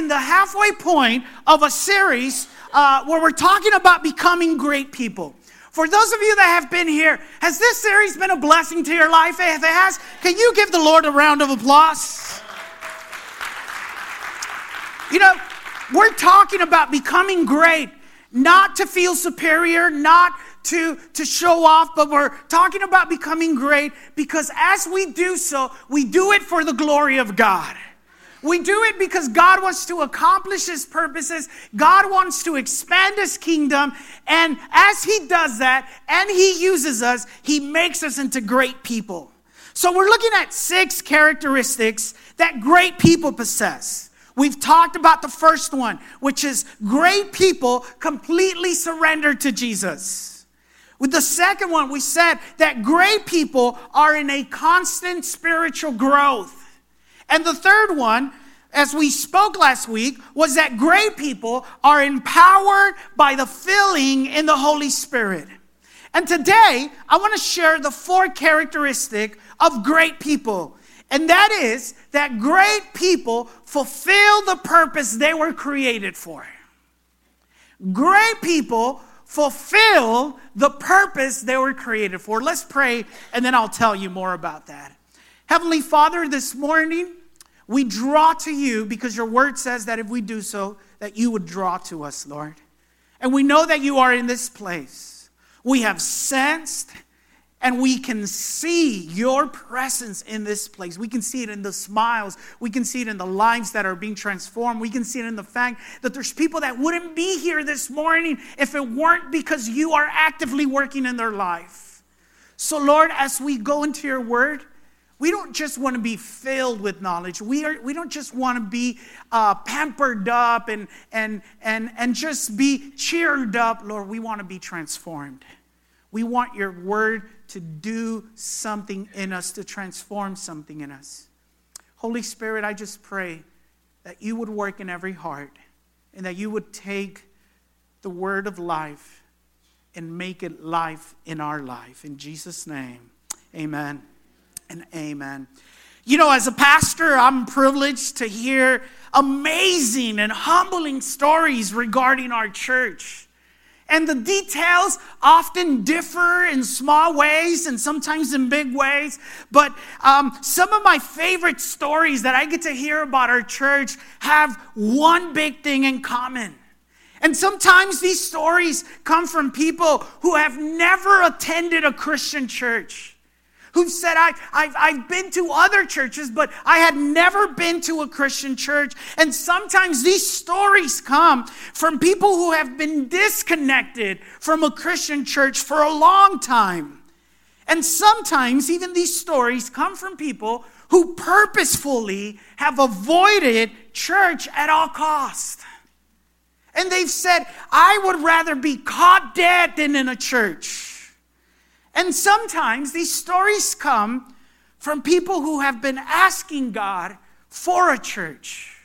In the halfway point of a series uh, where we're talking about becoming great people. For those of you that have been here, has this series been a blessing to your life? If it has, can you give the Lord a round of applause? You know, we're talking about becoming great, not to feel superior, not to, to show off, but we're talking about becoming great because as we do so, we do it for the glory of God. We do it because God wants to accomplish His purposes. God wants to expand His kingdom. And as He does that and He uses us, He makes us into great people. So we're looking at six characteristics that great people possess. We've talked about the first one, which is great people completely surrendered to Jesus. With the second one, we said that great people are in a constant spiritual growth. And the third one, as we spoke last week, was that great people are empowered by the filling in the Holy Spirit. And today, I want to share the four characteristic of great people. And that is that great people fulfill the purpose they were created for. Great people fulfill the purpose they were created for. Let's pray, and then I'll tell you more about that. Heavenly Father, this morning, we draw to you because your word says that if we do so, that you would draw to us, Lord. And we know that you are in this place. We have sensed and we can see your presence in this place. We can see it in the smiles. We can see it in the lives that are being transformed. We can see it in the fact that there's people that wouldn't be here this morning if it weren't because you are actively working in their life. So, Lord, as we go into your word, we don't just want to be filled with knowledge. We, are, we don't just want to be uh, pampered up and, and, and, and just be cheered up, Lord. We want to be transformed. We want your word to do something in us, to transform something in us. Holy Spirit, I just pray that you would work in every heart and that you would take the word of life and make it life in our life. In Jesus' name, amen and amen. You know, as a pastor, I'm privileged to hear amazing and humbling stories regarding our church. And the details often differ in small ways and sometimes in big ways. But um, some of my favorite stories that I get to hear about our church have one big thing in common. And sometimes these stories come from people who have never attended a Christian church who've said, I, I've, I've been to other churches, but I had never been to a Christian church. And sometimes these stories come from people who have been disconnected from a Christian church for a long time. And sometimes even these stories come from people who purposefully have avoided church at all cost. And they've said, I would rather be caught dead than in a church. And sometimes these stories come from people who have been asking God for a church.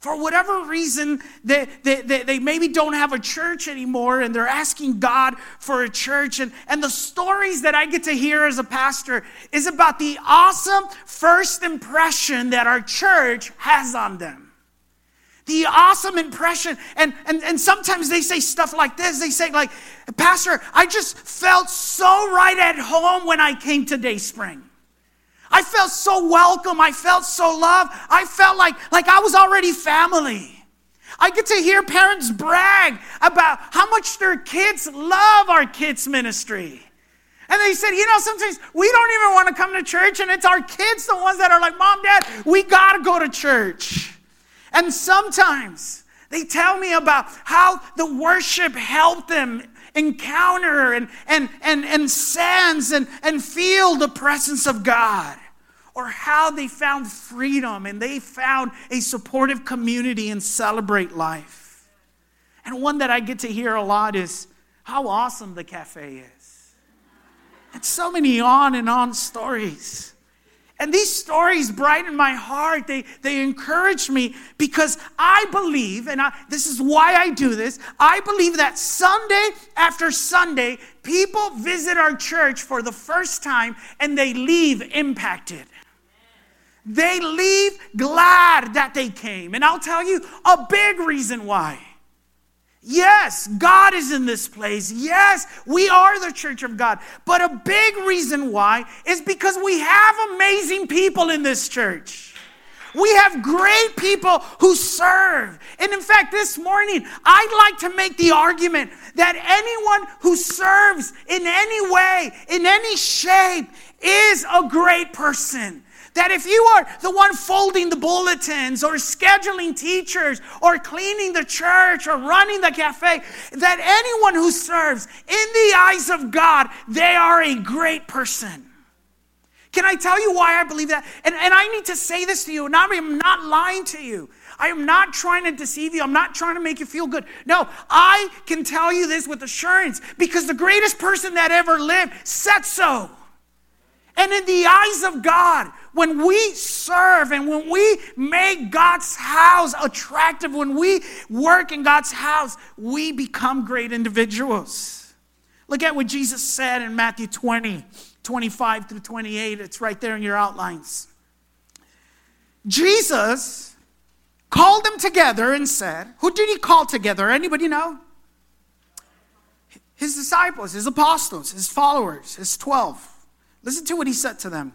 For whatever reason, they, they, they, maybe don't have a church anymore and they're asking God for a church. And, and the stories that I get to hear as a pastor is about the awesome first impression that our church has on them the awesome impression. And, and, and sometimes they say stuff like this. They say, like, Pastor, I just felt so right at home when I came to Dayspring. I felt so welcome. I felt so loved. I felt like, like I was already family. I get to hear parents brag about how much their kids love our kids' ministry. And they said, you know, sometimes we don't even want to come to church, and it's our kids, the ones that are like, Mom, Dad, we got to go to church. And sometimes they tell me about how the worship helped them encounter and, and, and, and sense and, and feel the presence of God. or how they found freedom and they found a supportive community and celebrate life. And one that I get to hear a lot is how awesome the cafe is. And so many on and on stories. And these stories brighten my heart. They, they encourage me because I believe, and I, this is why I do this, I believe that Sunday after Sunday, people visit our church for the first time and they leave impacted. They leave glad that they came. And I'll tell you a big reason why. Yes, God is in this place. Yes, we are the church of God. But a big reason why is because we have amazing people in this church. We have great people who serve. And in fact, this morning, I'd like to make the argument that anyone who serves in any way, in any shape, is a great person. That if you are the one folding the bulletins or scheduling teachers or cleaning the church or running the cafe, that anyone who serves in the eyes of God, they are a great person. Can I tell you why I believe that? And, and I need to say this to you, and I'm not lying to you. I am not trying to deceive you. I'm not trying to make you feel good. No, I can tell you this with assurance because the greatest person that ever lived said so. And in the eyes of God, when we serve and when we make God's house attractive, when we work in God's house, we become great individuals. Look at what Jesus said in Matthew 20, 25 through 28. It's right there in your outlines. Jesus called them together and said, Who did he call together? Anybody know? His disciples, his apostles, his followers, his 12. Listen to what he said to them.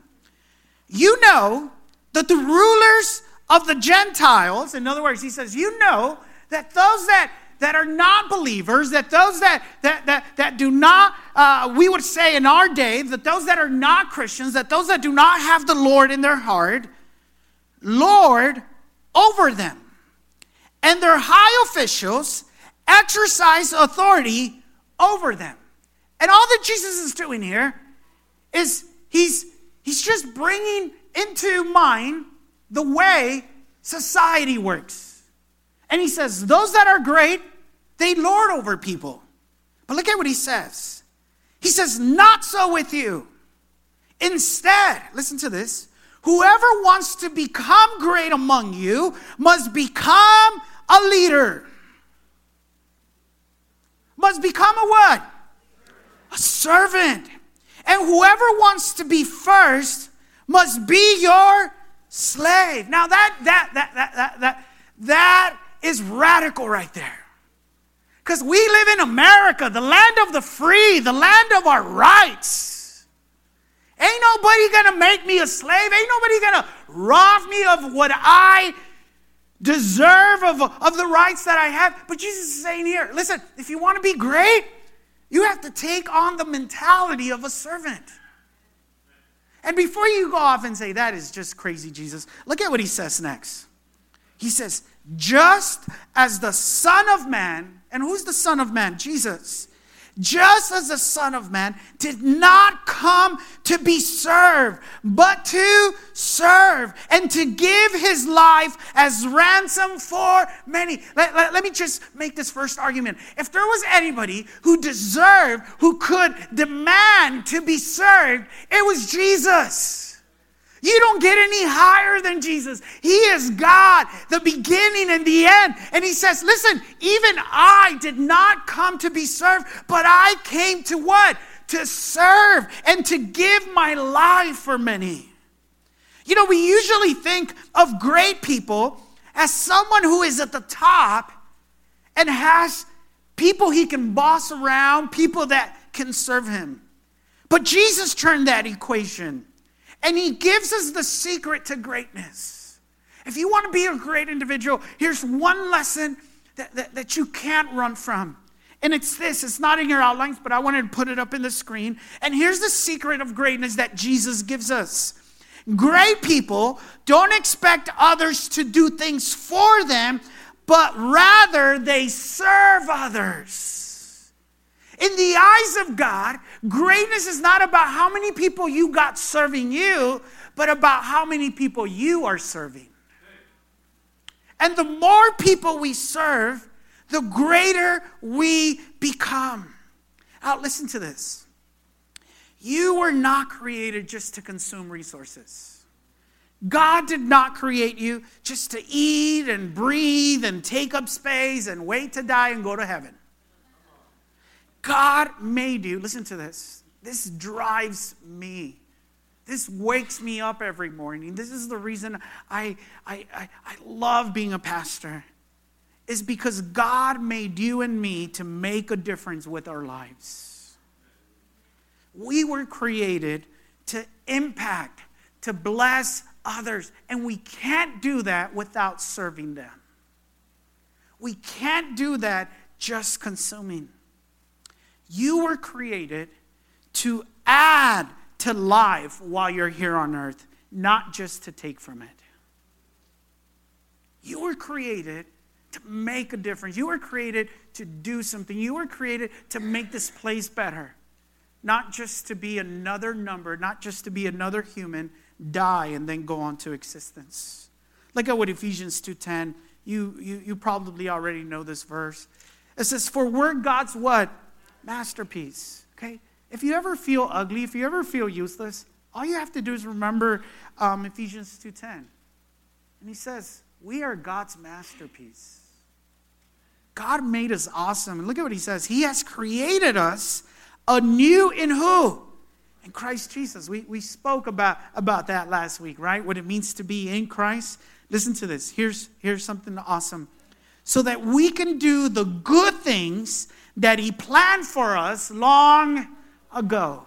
You know that the rulers of the Gentiles, in other words, he says, you know that those that that are not believers, that those that that that, that do not, uh, we would say in our day, that those that are not Christians, that those that do not have the Lord in their heart, Lord over them. And their high officials exercise authority over them. And all that Jesus is doing here is he's, he's just bringing into mind the way society works. And he says, Those that are great, they lord over people. But look at what he says. He says, Not so with you. Instead, listen to this whoever wants to become great among you must become a leader. Must become a what? A servant. And whoever wants to be first must be your slave. Now that that that that that that, that is radical right there. Because we live in America, the land of the free, the land of our rights. Ain't nobody gonna make me a slave. Ain't nobody gonna rob me of what I deserve, of, of the rights that I have. But Jesus is saying here listen, if you wanna be great, you have to take on the mentality of a servant. And before you go off and say, that is just crazy, Jesus, look at what he says next. He says, just as the Son of Man, and who's the Son of Man? Jesus just as the Son of Man did not come to be served, but to serve and to give his life as ransom for many. Let, let, let, me just make this first argument. If there was anybody who deserved, who could demand to be served, it was Jesus. You don't get any higher than Jesus. He is God, the beginning and the end. And he says, Listen, even I did not come to be served, but I came to what? To serve and to give my life for many. You know, we usually think of great people as someone who is at the top and has people he can boss around, people that can serve him. But Jesus turned that equation and he gives us the secret to greatness. If you want to be a great individual, here's one lesson that, that, that you can't run from. And it's this it's not in your outlines, but I wanted to put it up in the screen. And here's the secret of greatness that Jesus gives us great people don't expect others to do things for them, but rather they serve others. In the eyes of God, greatness is not about how many people you got serving you, but about how many people you are serving. And the more people we serve, the greater we become. Now, listen to this. You were not created just to consume resources. God did not create you just to eat and breathe and take up space and wait to die and go to heaven. God made you, listen to this. This drives me. This wakes me up every morning. This is the reason I, I, I, I, love being a pastor, is because God made you and me to make a difference with our lives. We were created to impact, to bless others, and we can't do that without serving them. We can't do that just consuming. You were created to add to life while you're here on earth, not just to take from it. You were created to make a difference. You were created to do something. You were created to make this place better, not just to be another number, not just to be another human, die and then go on to existence. Look at what Ephesians 2:10. You, you, you probably already know this verse. It says, For we're God's what? Masterpiece. Okay? If you ever feel ugly, if you ever feel useless, all you have to do is remember um, Ephesians 2.10. And he says, we are God's masterpiece. God made us awesome. And look at what he says. He has created us anew in who? In Christ Jesus. We, we spoke about, about that last week, right? What it means to be in Christ. Listen to this. Here's, here's something awesome. So that we can do the good things that he planned for us long ago.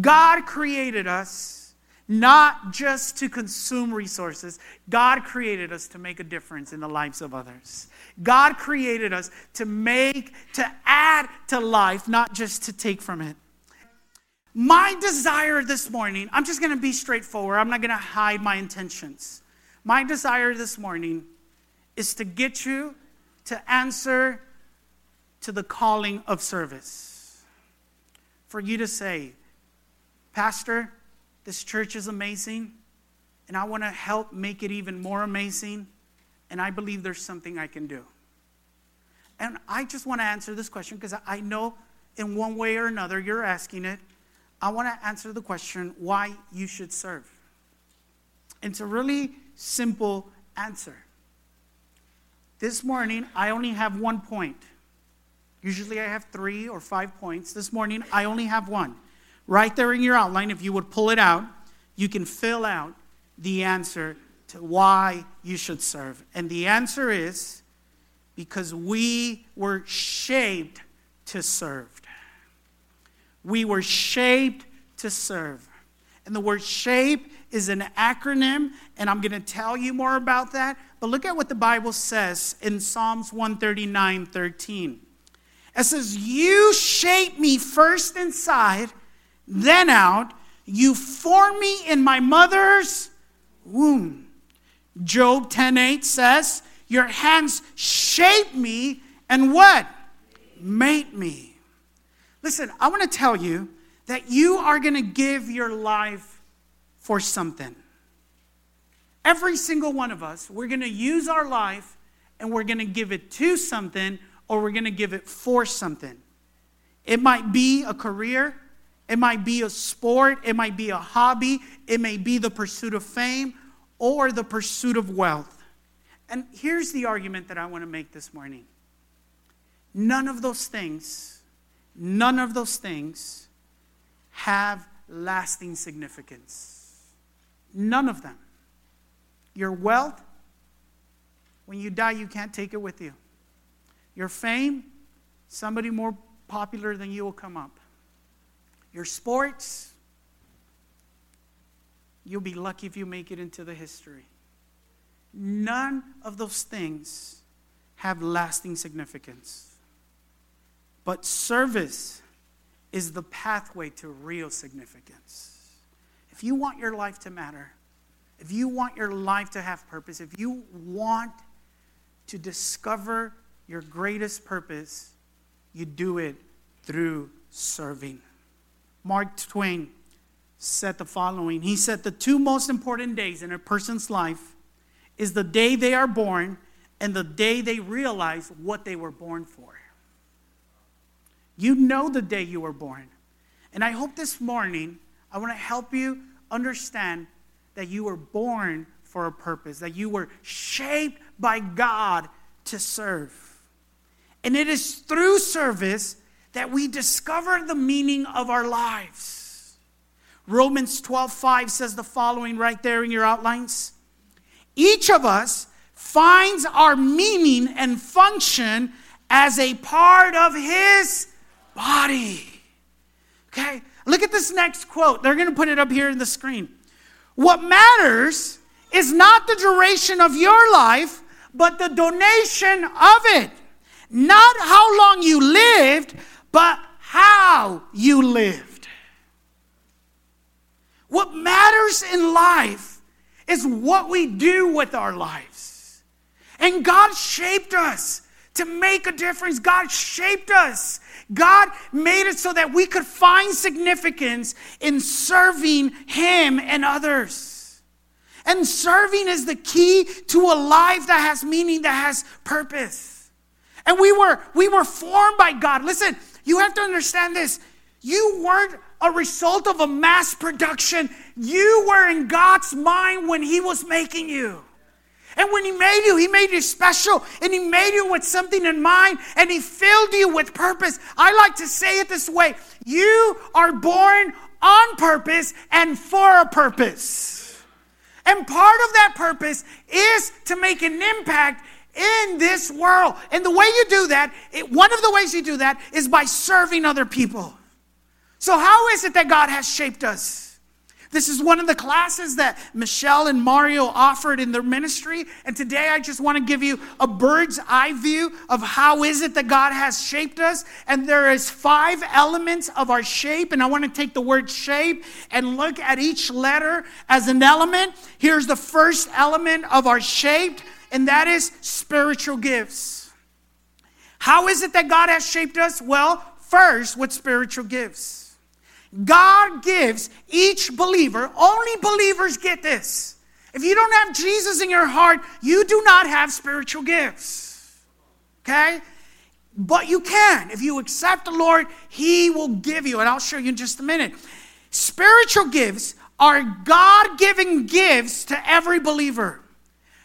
God created us not just to consume resources, God created us to make a difference in the lives of others. God created us to make, to add to life, not just to take from it. My desire this morning, I'm just going to be straightforward. I'm not going to hide my intentions. My desire this morning is to get you to answer to the calling of service for you to say, Pastor, this church is amazing, and I want to help make it even more amazing, and I believe there's something I can do. And I just want to answer this question because I know in one way or another you're asking it. I want to answer the question why you should serve. It's a really simple answer. This morning, I only have one point. Usually I have three or five points. This morning I only have one. Right there in your outline, if you would pull it out, you can fill out the answer to why you should serve. And the answer is because we were shaped to serve. We were shaped to serve. And the word shape is an acronym, and I'm going to tell you more about that. But look at what the Bible says in Psalms 139 13. It says, You shape me first inside, then out. You form me in my mother's womb. Job 10:8 says, Your hands shape me and what? Made me. Listen, I want to tell you that you are going to give your life for something. Every single one of us, we're going to use our life and we're going to give it to something or we're going to give it for something. It might be a career, it might be a sport, it might be a hobby, it may be the pursuit of fame or the pursuit of wealth. And here's the argument that I want to make this morning none of those things, none of those things have lasting significance. None of them. Your wealth, when you die, you can't take it with you. Your fame, somebody more popular than you will come up. Your sports, you'll be lucky if you make it into the history. None of those things have lasting significance. But service is the pathway to real significance. If you want your life to matter, if you want your life to have purpose, if you want to discover your greatest purpose, you do it through serving. Mark Twain said the following He said, The two most important days in a person's life is the day they are born and the day they realize what they were born for. You know the day you were born. And I hope this morning I want to help you understand that you were born for a purpose, that you were shaped by God to serve. And it is through service that we discover the meaning of our lives. Romans 12 5 says the following right there in your outlines. Each of us finds our meaning and function as a part of his body. Okay? Look at this next quote. They're going to put it up here in the screen. What matters is not the duration of your life, but the donation of it. Not how long you lived, but how you lived. What matters in life is what we do with our lives. And God shaped us to make a difference. God shaped us. God made it so that we could find significance in serving Him and others. And serving is the key to a life that has meaning, that has purpose. And we were, we were formed by God. Listen, you have to understand this. You weren't a result of a mass production. You were in God's mind when He was making you. And when He made you, He made you special and He made you with something in mind and He filled you with purpose. I like to say it this way you are born on purpose and for a purpose. And part of that purpose is to make an impact in this world. And the way you do that, it, one of the ways you do that is by serving other people. So, how is it that God has shaped us? This is one of the classes that Michelle and Mario offered in their ministry. And today I just want to give you a bird's eye view of how is it that God has shaped us. And there is five elements of our shape. And I want to take the word shape and look at each letter as an element. Here's the first element of our shape, and that is spiritual gifts. How is it that God has shaped us? Well, first with spiritual gifts. God gives each believer, only believers get this. If you don't have Jesus in your heart, you do not have spiritual gifts. Okay? But you can. If you accept the Lord, He will give you. And I'll show you in just a minute. Spiritual gifts are God given gifts to every believer.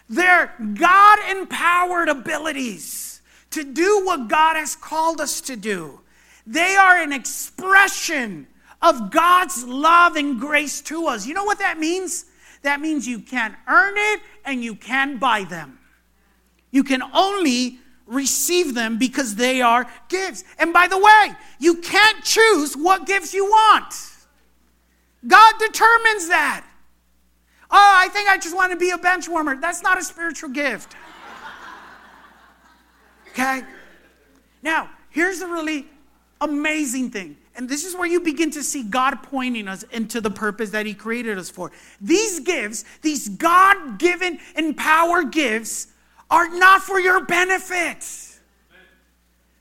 They're God empowered abilities to do what God has called us to do. They are an expression of God's love and grace to us. You know what that means? That means you can't earn it and you can't buy them. You can only receive them because they are gifts. And by the way, you can't choose what gifts you want. God determines that. Oh, I think I just want to be a bench warmer. That's not a spiritual gift. Okay? Now, here's the really amazing thing and this is where you begin to see God pointing us into the purpose that He created us for. These gifts, these God given empowered gifts, are not for your benefit,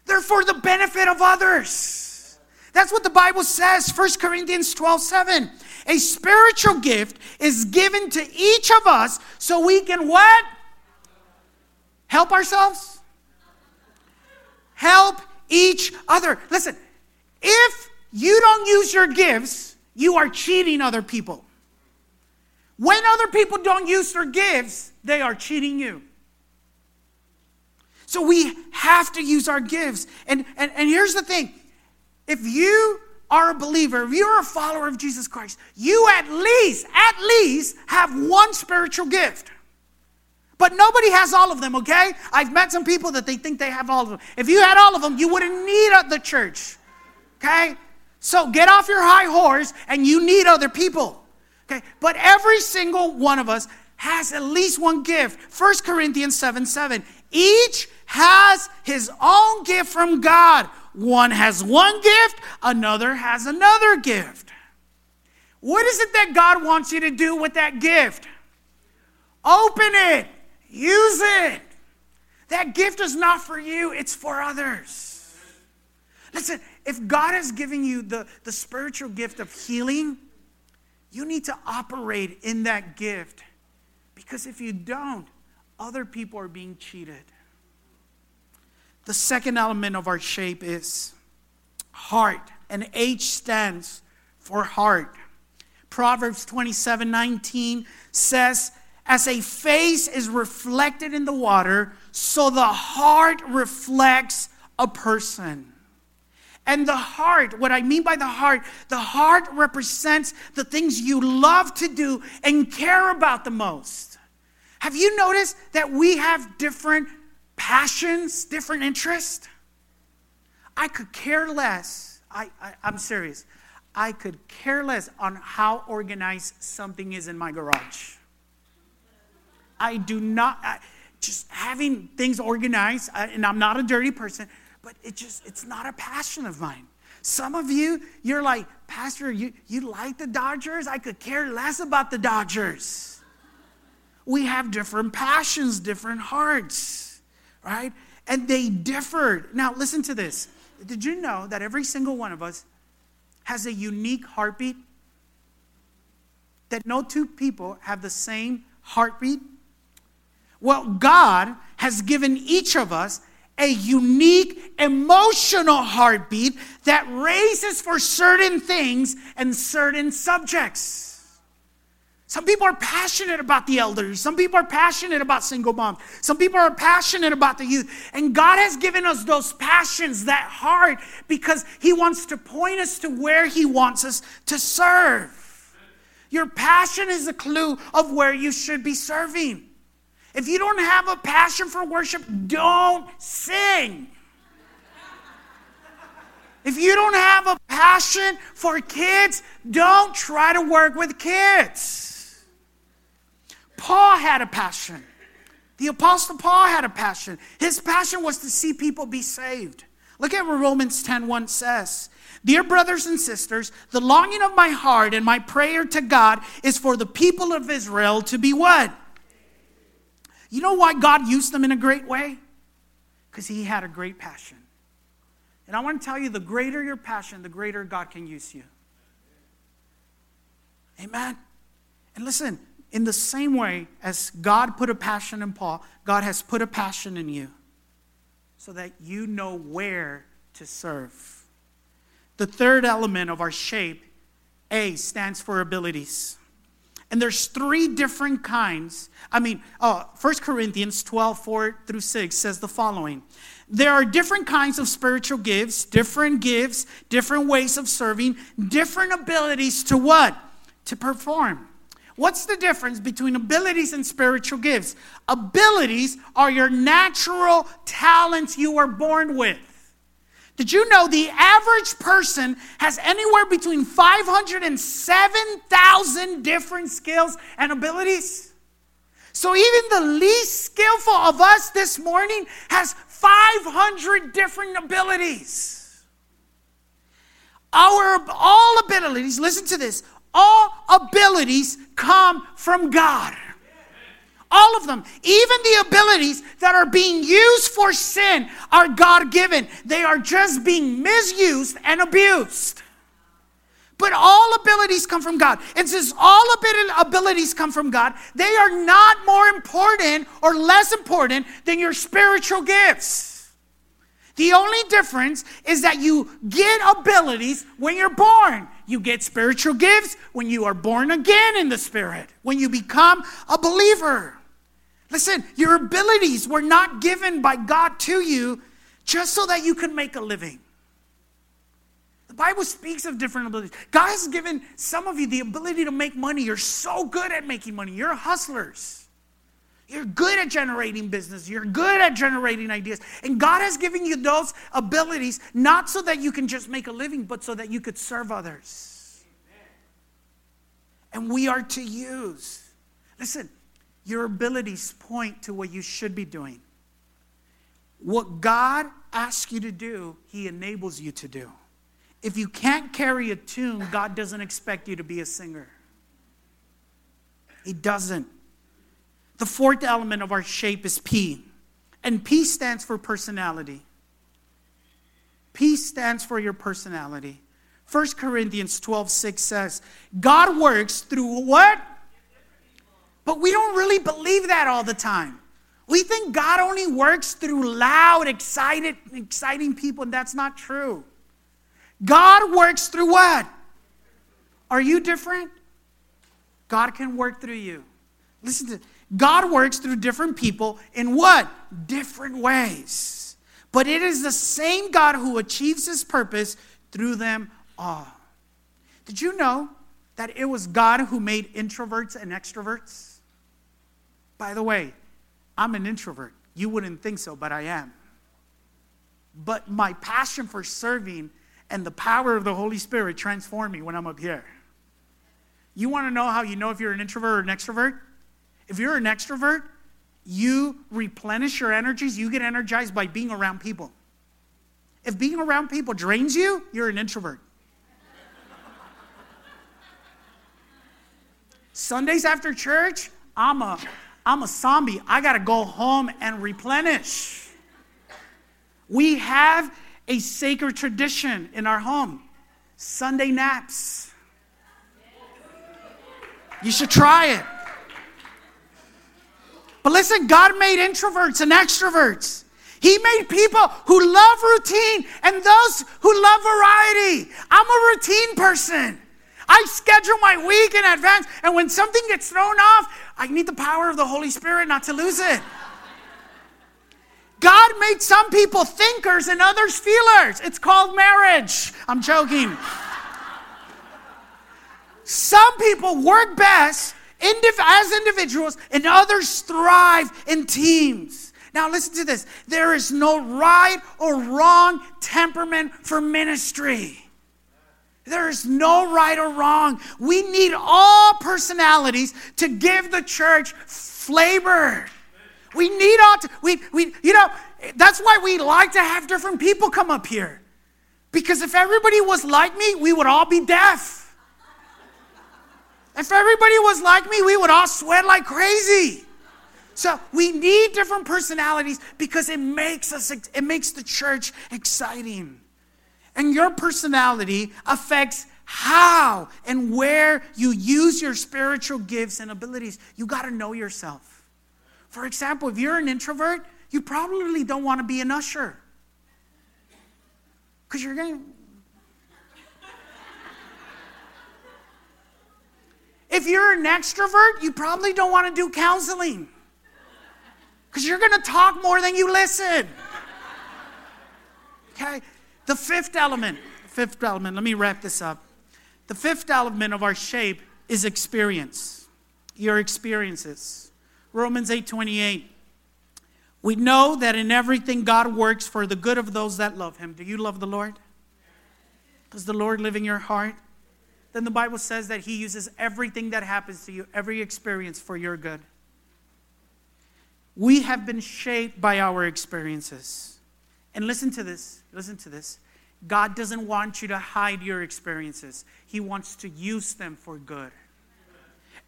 they're for the benefit of others. That's what the Bible says, 1 Corinthians 12 7. A spiritual gift is given to each of us so we can what? Help ourselves? Help each other. Listen, if you don't use your gifts, you are cheating other people. When other people don't use their gifts, they are cheating you. So we have to use our gifts. And, and, and here's the thing if you are a believer, if you're a follower of Jesus Christ, you at least, at least have one spiritual gift. But nobody has all of them, okay? I've met some people that they think they have all of them. If you had all of them, you wouldn't need the church. Okay? So get off your high horse and you need other people. Okay? But every single one of us has at least one gift. 1 Corinthians 7 7. Each has his own gift from God. One has one gift, another has another gift. What is it that God wants you to do with that gift? Open it, use it. That gift is not for you, it's for others. Listen, if God is giving you the, the spiritual gift of healing, You need to operate in that gift because if you don't, other people are being cheated. The second element of our shape is heart, and H stands for heart. Proverbs 27 19 says, As a face is reflected in the water, so the heart reflects a person. And the heart, what I mean by the heart, the heart represents the things you love to do and care about the most. Have you noticed that we have different passions, different interests? I could care less. I, I, am serious. I could care less on how organized something is in my garage. I do not, I, just having things organized, and I'm not a dirty person, but it just, it's not a passion of mine. Some of you, you're like, Pastor, you, you like the Dodgers? I could care less about the Dodgers. We have different passions, different hearts, right? And they differed. Now, listen to this. Did you know that every single one of us has a unique heartbeat? That no two people have the same heartbeat? Well, God has given each of us a unique emotional heartbeat that raises for certain things and certain subjects. Some people are passionate about the elders. Some people are passionate about single moms. Some people are passionate about the youth. And God has given us those passions, that heart, because He wants to point us to where He wants us to serve. Your passion is a clue of where you should be serving. If you don't have a passion for worship, don't sing. If you don't have a passion for kids, don't try to work with kids. Paul had a passion. The Apostle Paul had a passion. His passion was to see people be saved. Look at what Romans 10:1 says. Dear brothers and sisters, the longing of my heart and my prayer to God is for the people of Israel to be what? You know why God used them in a great way? Because He had a great passion. And I want to tell you the greater your passion, the greater God can use you. Amen. And listen, in the same way as God put a passion in Paul, God has put a passion in you so that you know where to serve. The third element of our shape, A, stands for abilities. And there's three different kinds. I mean, uh, 1 Corinthians 12, 4 through 6 says the following There are different kinds of spiritual gifts, different gifts, different ways of serving, different abilities to what? To perform. What's the difference between abilities and spiritual gifts? Abilities are your natural talents you were born with. Did you know the average person has anywhere between 500 and 7,000 different skills and abilities? So even the least skillful of us this morning has 500 different abilities. Our all abilities, listen to this, all abilities come from God. All of them, even the abilities that are being used for sin, are God given. They are just being misused and abused. But all abilities come from God. And since all abilities come from God, they are not more important or less important than your spiritual gifts. The only difference is that you get abilities when you're born. You get spiritual gifts when you are born again in the Spirit, when you become a believer. Listen, your abilities were not given by God to you just so that you could make a living. The Bible speaks of different abilities. God has given some of you the ability to make money. You're so good at making money. You're hustlers. You're good at generating business. You're good at generating ideas. And God has given you those abilities not so that you can just make a living, but so that you could serve others. And we are to use. Listen, your abilities point to what you should be doing. What God asks you to do, He enables you to do. If you can't carry a tune, God doesn't expect you to be a singer. He doesn't. The fourth element of our shape is P. And P stands for personality. P stands for your personality. 1 Corinthians 12 6 says, God works through what? But we don't really believe that all the time. We think God only works through loud, excited, exciting people, and that's not true. God works through what? Are you different? God can work through you. Listen to God works through different people in what? Different ways. But it is the same God who achieves his purpose through them all. Did you know that it was God who made introverts and extroverts? By the way, I'm an introvert. You wouldn't think so, but I am. But my passion for serving and the power of the Holy Spirit transform me when I'm up here. You want to know how you know if you're an introvert or an extrovert? If you're an extrovert, you replenish your energies, you get energized by being around people. If being around people drains you, you're an introvert. Sundays after church, I'm a I'm a zombie. I got to go home and replenish. We have a sacred tradition in our home Sunday naps. You should try it. But listen, God made introverts and extroverts. He made people who love routine and those who love variety. I'm a routine person. I schedule my week in advance, and when something gets thrown off, I need the power of the Holy Spirit not to lose it. God made some people thinkers and others feelers. It's called marriage. I'm joking. Some people work best as individuals, and others thrive in teams. Now, listen to this there is no right or wrong temperament for ministry. There is no right or wrong. We need all personalities to give the church flavor. We need all, to, we, we, you know, that's why we like to have different people come up here. Because if everybody was like me, we would all be deaf. If everybody was like me, we would all sweat like crazy. So we need different personalities because it makes us it makes the church exciting. And your personality affects how and where you use your spiritual gifts and abilities. You got to know yourself. For example, if you're an introvert, you probably don't want to be an usher. Because you're going If you're an extrovert, you probably don't want to do counseling. Because you're going to talk more than you listen. Okay? The fifth element, fifth element, let me wrap this up. The fifth element of our shape is experience. Your experiences. Romans 8 28. We know that in everything God works for the good of those that love Him. Do you love the Lord? Does the Lord live in your heart? Then the Bible says that He uses everything that happens to you, every experience for your good. We have been shaped by our experiences. And listen to this. Listen to this. God doesn't want you to hide your experiences. He wants to use them for good.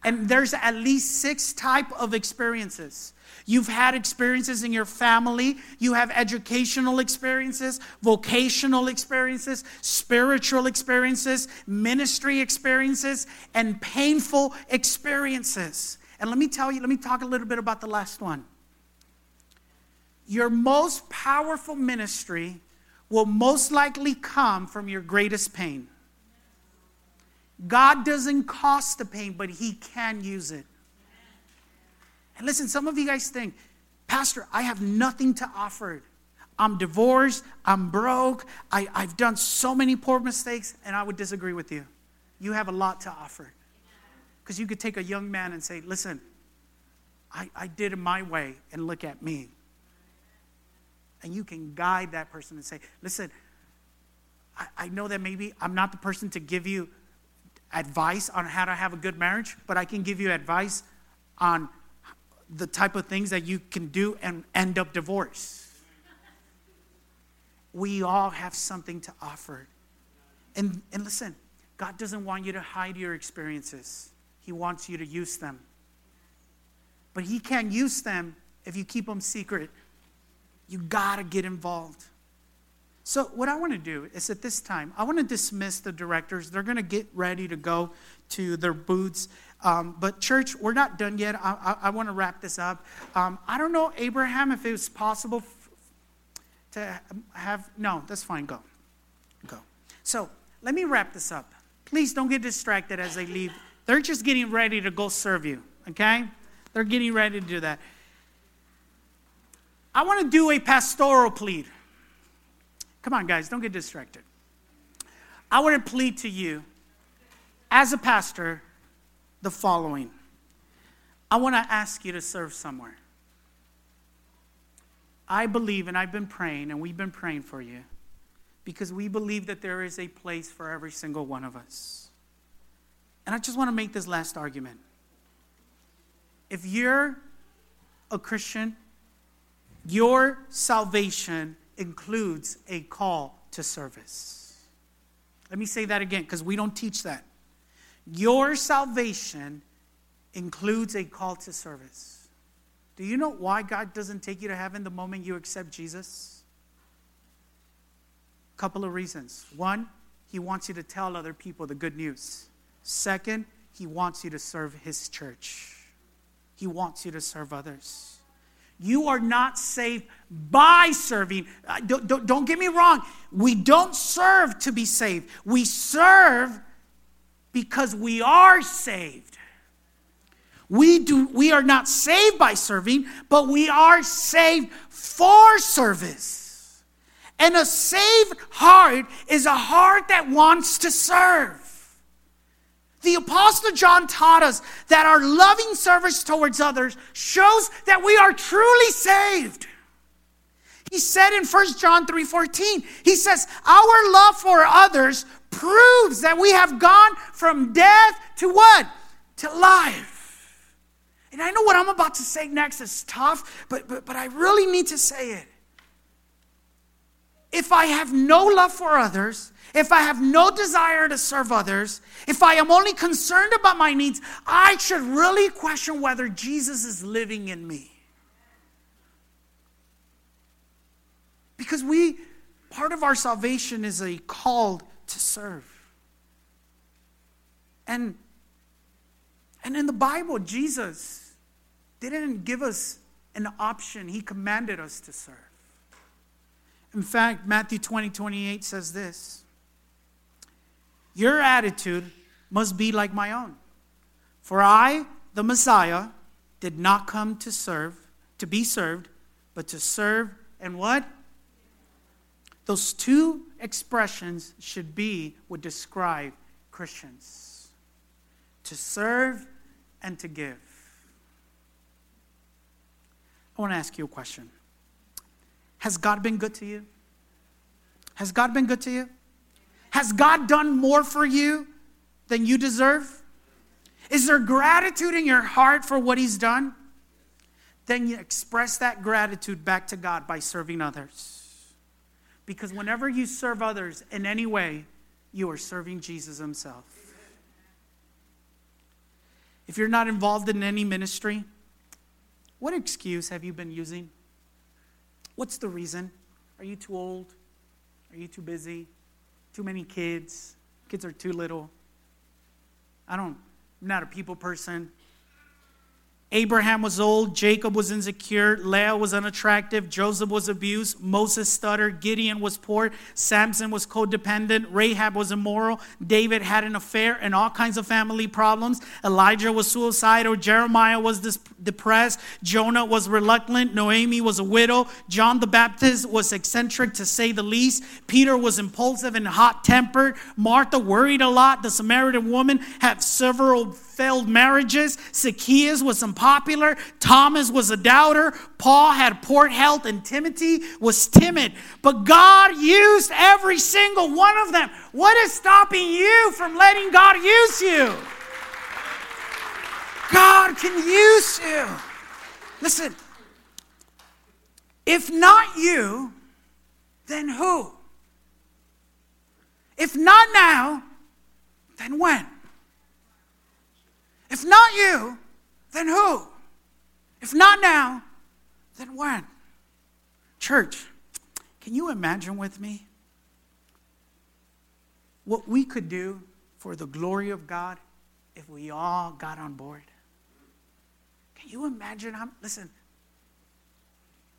And there's at least six type of experiences. You've had experiences in your family, you have educational experiences, vocational experiences, spiritual experiences, ministry experiences, and painful experiences. And let me tell you, let me talk a little bit about the last one. Your most powerful ministry will most likely come from your greatest pain. God doesn't cost the pain, but He can use it. And listen, some of you guys think, Pastor, I have nothing to offer. I'm divorced, I'm broke, I, have done so many poor mistakes, and I would disagree with you. You have a lot to offer. Because you could take a young man and say, Listen, I, I did it my way, and look at me and you can guide that person and say, listen, I, I know that maybe I'm not the person to give you advice on how to have a good marriage, but I can give you advice on the type of things that you can do and end up divorced. We all have something to offer. And, and listen, God doesn't want you to hide your experiences, He wants you to use them. But He can't use them if you keep them secret you got to get involved. So, what I want to do is at this time, I want to dismiss the directors. They're going to get ready to go to their booths. Um, but, church, we're not done yet. I, I, I want to wrap this up. Um, I don't know, Abraham, if it was possible f- to have. No, that's fine. Go. Go. So, let me wrap this up. Please don't get distracted as they leave. They're just getting ready to go serve you, okay? They're getting ready to do that. I want to do a pastoral plead. Come on, guys, don't get distracted. I want to plead to you, as a pastor, the following I want to ask you to serve somewhere. I believe, and I've been praying, and we've been praying for you, because we believe that there is a place for every single one of us. And I just want to make this last argument. If you're a Christian, your salvation includes a call to service. Let me say that again because we don't teach that. Your salvation includes a call to service. Do you know why God doesn't take you to heaven the moment you accept Jesus? A couple of reasons. One, he wants you to tell other people the good news. Second, he wants you to serve his church. He wants you to serve others. You are not saved by serving. Uh, don't, don't, don't, get me wrong. We don't serve to be saved. We serve because we are saved. We, do, we are not saved by serving, but we are saved for service. And a saved heart is a heart that wants to serve. The Apostle John taught us that our loving service towards others shows that we are truly saved. He said in 1 John 3:14, he says, "Our love for others proves that we have gone from death to what? To life." And I know what I'm about to say next is tough, but, but, but I really need to say it. If I have no love for others, if I have no desire to serve others, if I am only concerned about my needs, I should really question whether Jesus is living in me. Because we, part of our salvation is a call to serve. And, and in the Bible, Jesus didn't give us an option, He commanded us to serve. In fact, Matthew 20, 28 says this Your attitude must be like my own. For I, the Messiah, did not come to serve, to be served, but to serve and what? Those two expressions should be what describe Christians to serve and to give. I want to ask you a question. Has God been good to you? Has God been good to you? Has God done more for you than you deserve? Is there gratitude in your heart for what He's done? Then you express that gratitude back to God by serving others. Because whenever you serve others in any way, you are serving Jesus Himself. If you're not involved in any ministry, what excuse have you been using? What's the reason? Are you too old? Are you too busy? Too many kids? Kids are too little? I don't, I'm not a people person. Abraham was old, Jacob was insecure, Leah was unattractive, Joseph was abused, Moses stuttered, Gideon was poor, Samson was codependent, Rahab was immoral, David had an affair and all kinds of family problems, Elijah was suicidal, Jeremiah was dis- depressed, Jonah was reluctant, Noemi was a widow, John the Baptist was eccentric to say the least, Peter was impulsive and hot tempered, Martha worried a lot, the Samaritan woman had several failed marriages. Zacchaeus was unpopular. Thomas was a doubter. Paul had poor health, and Timothy was timid. But God used every single one of them. What is stopping you from letting God use you? God can use you. Listen, if not you, then who? If not now, then when? If not you, then who? If not now, then when? Church, can you imagine with me what we could do for the glory of God if we all got on board? Can you imagine how, listen,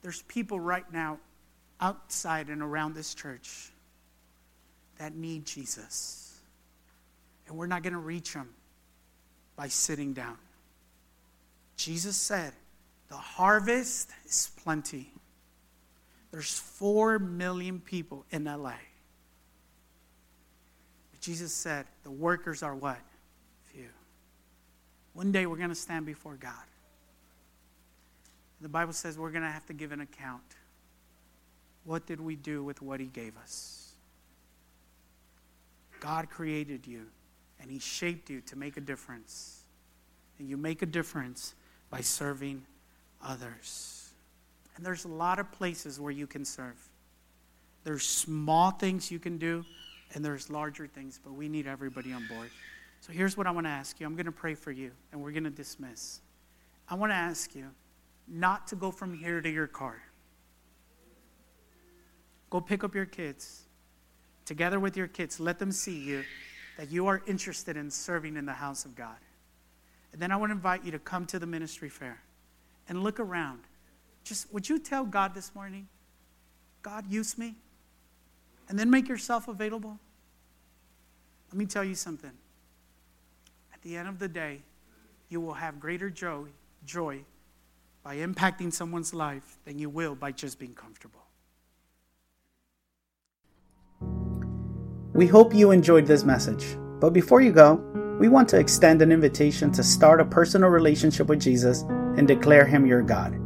there's people right now outside and around this church that need Jesus. And we're not going to reach them by sitting down. Jesus said, The harvest is plenty. There's four million people in LA. But Jesus said, The workers are what? Few. One day we're going to stand before God. The Bible says we're going to have to give an account. What did we do with what He gave us? God created you and He shaped you to make a difference. And you make a difference by serving others. And there's a lot of places where you can serve. There's small things you can do, and there's larger things, but we need everybody on board. So here's what I want to ask you I'm going to pray for you, and we're going to dismiss. I want to ask you not to go from here to your car. Go pick up your kids. Together with your kids, let them see you that you are interested in serving in the house of God. And then I want to invite you to come to the ministry fair and look around. Just would you tell God this morning, God, use me? And then make yourself available? Let me tell you something. At the end of the day, you will have greater joy, joy by impacting someone's life than you will by just being comfortable. We hope you enjoyed this message. But before you go, we want to extend an invitation to start a personal relationship with Jesus and declare Him your God.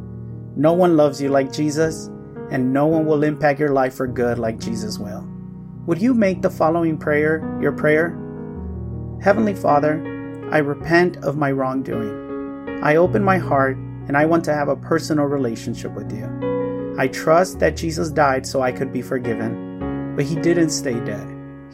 No one loves you like Jesus, and no one will impact your life for good like Jesus will. Would you make the following prayer your prayer? Heavenly Father, I repent of my wrongdoing. I open my heart and I want to have a personal relationship with you. I trust that Jesus died so I could be forgiven, but he didn't stay dead.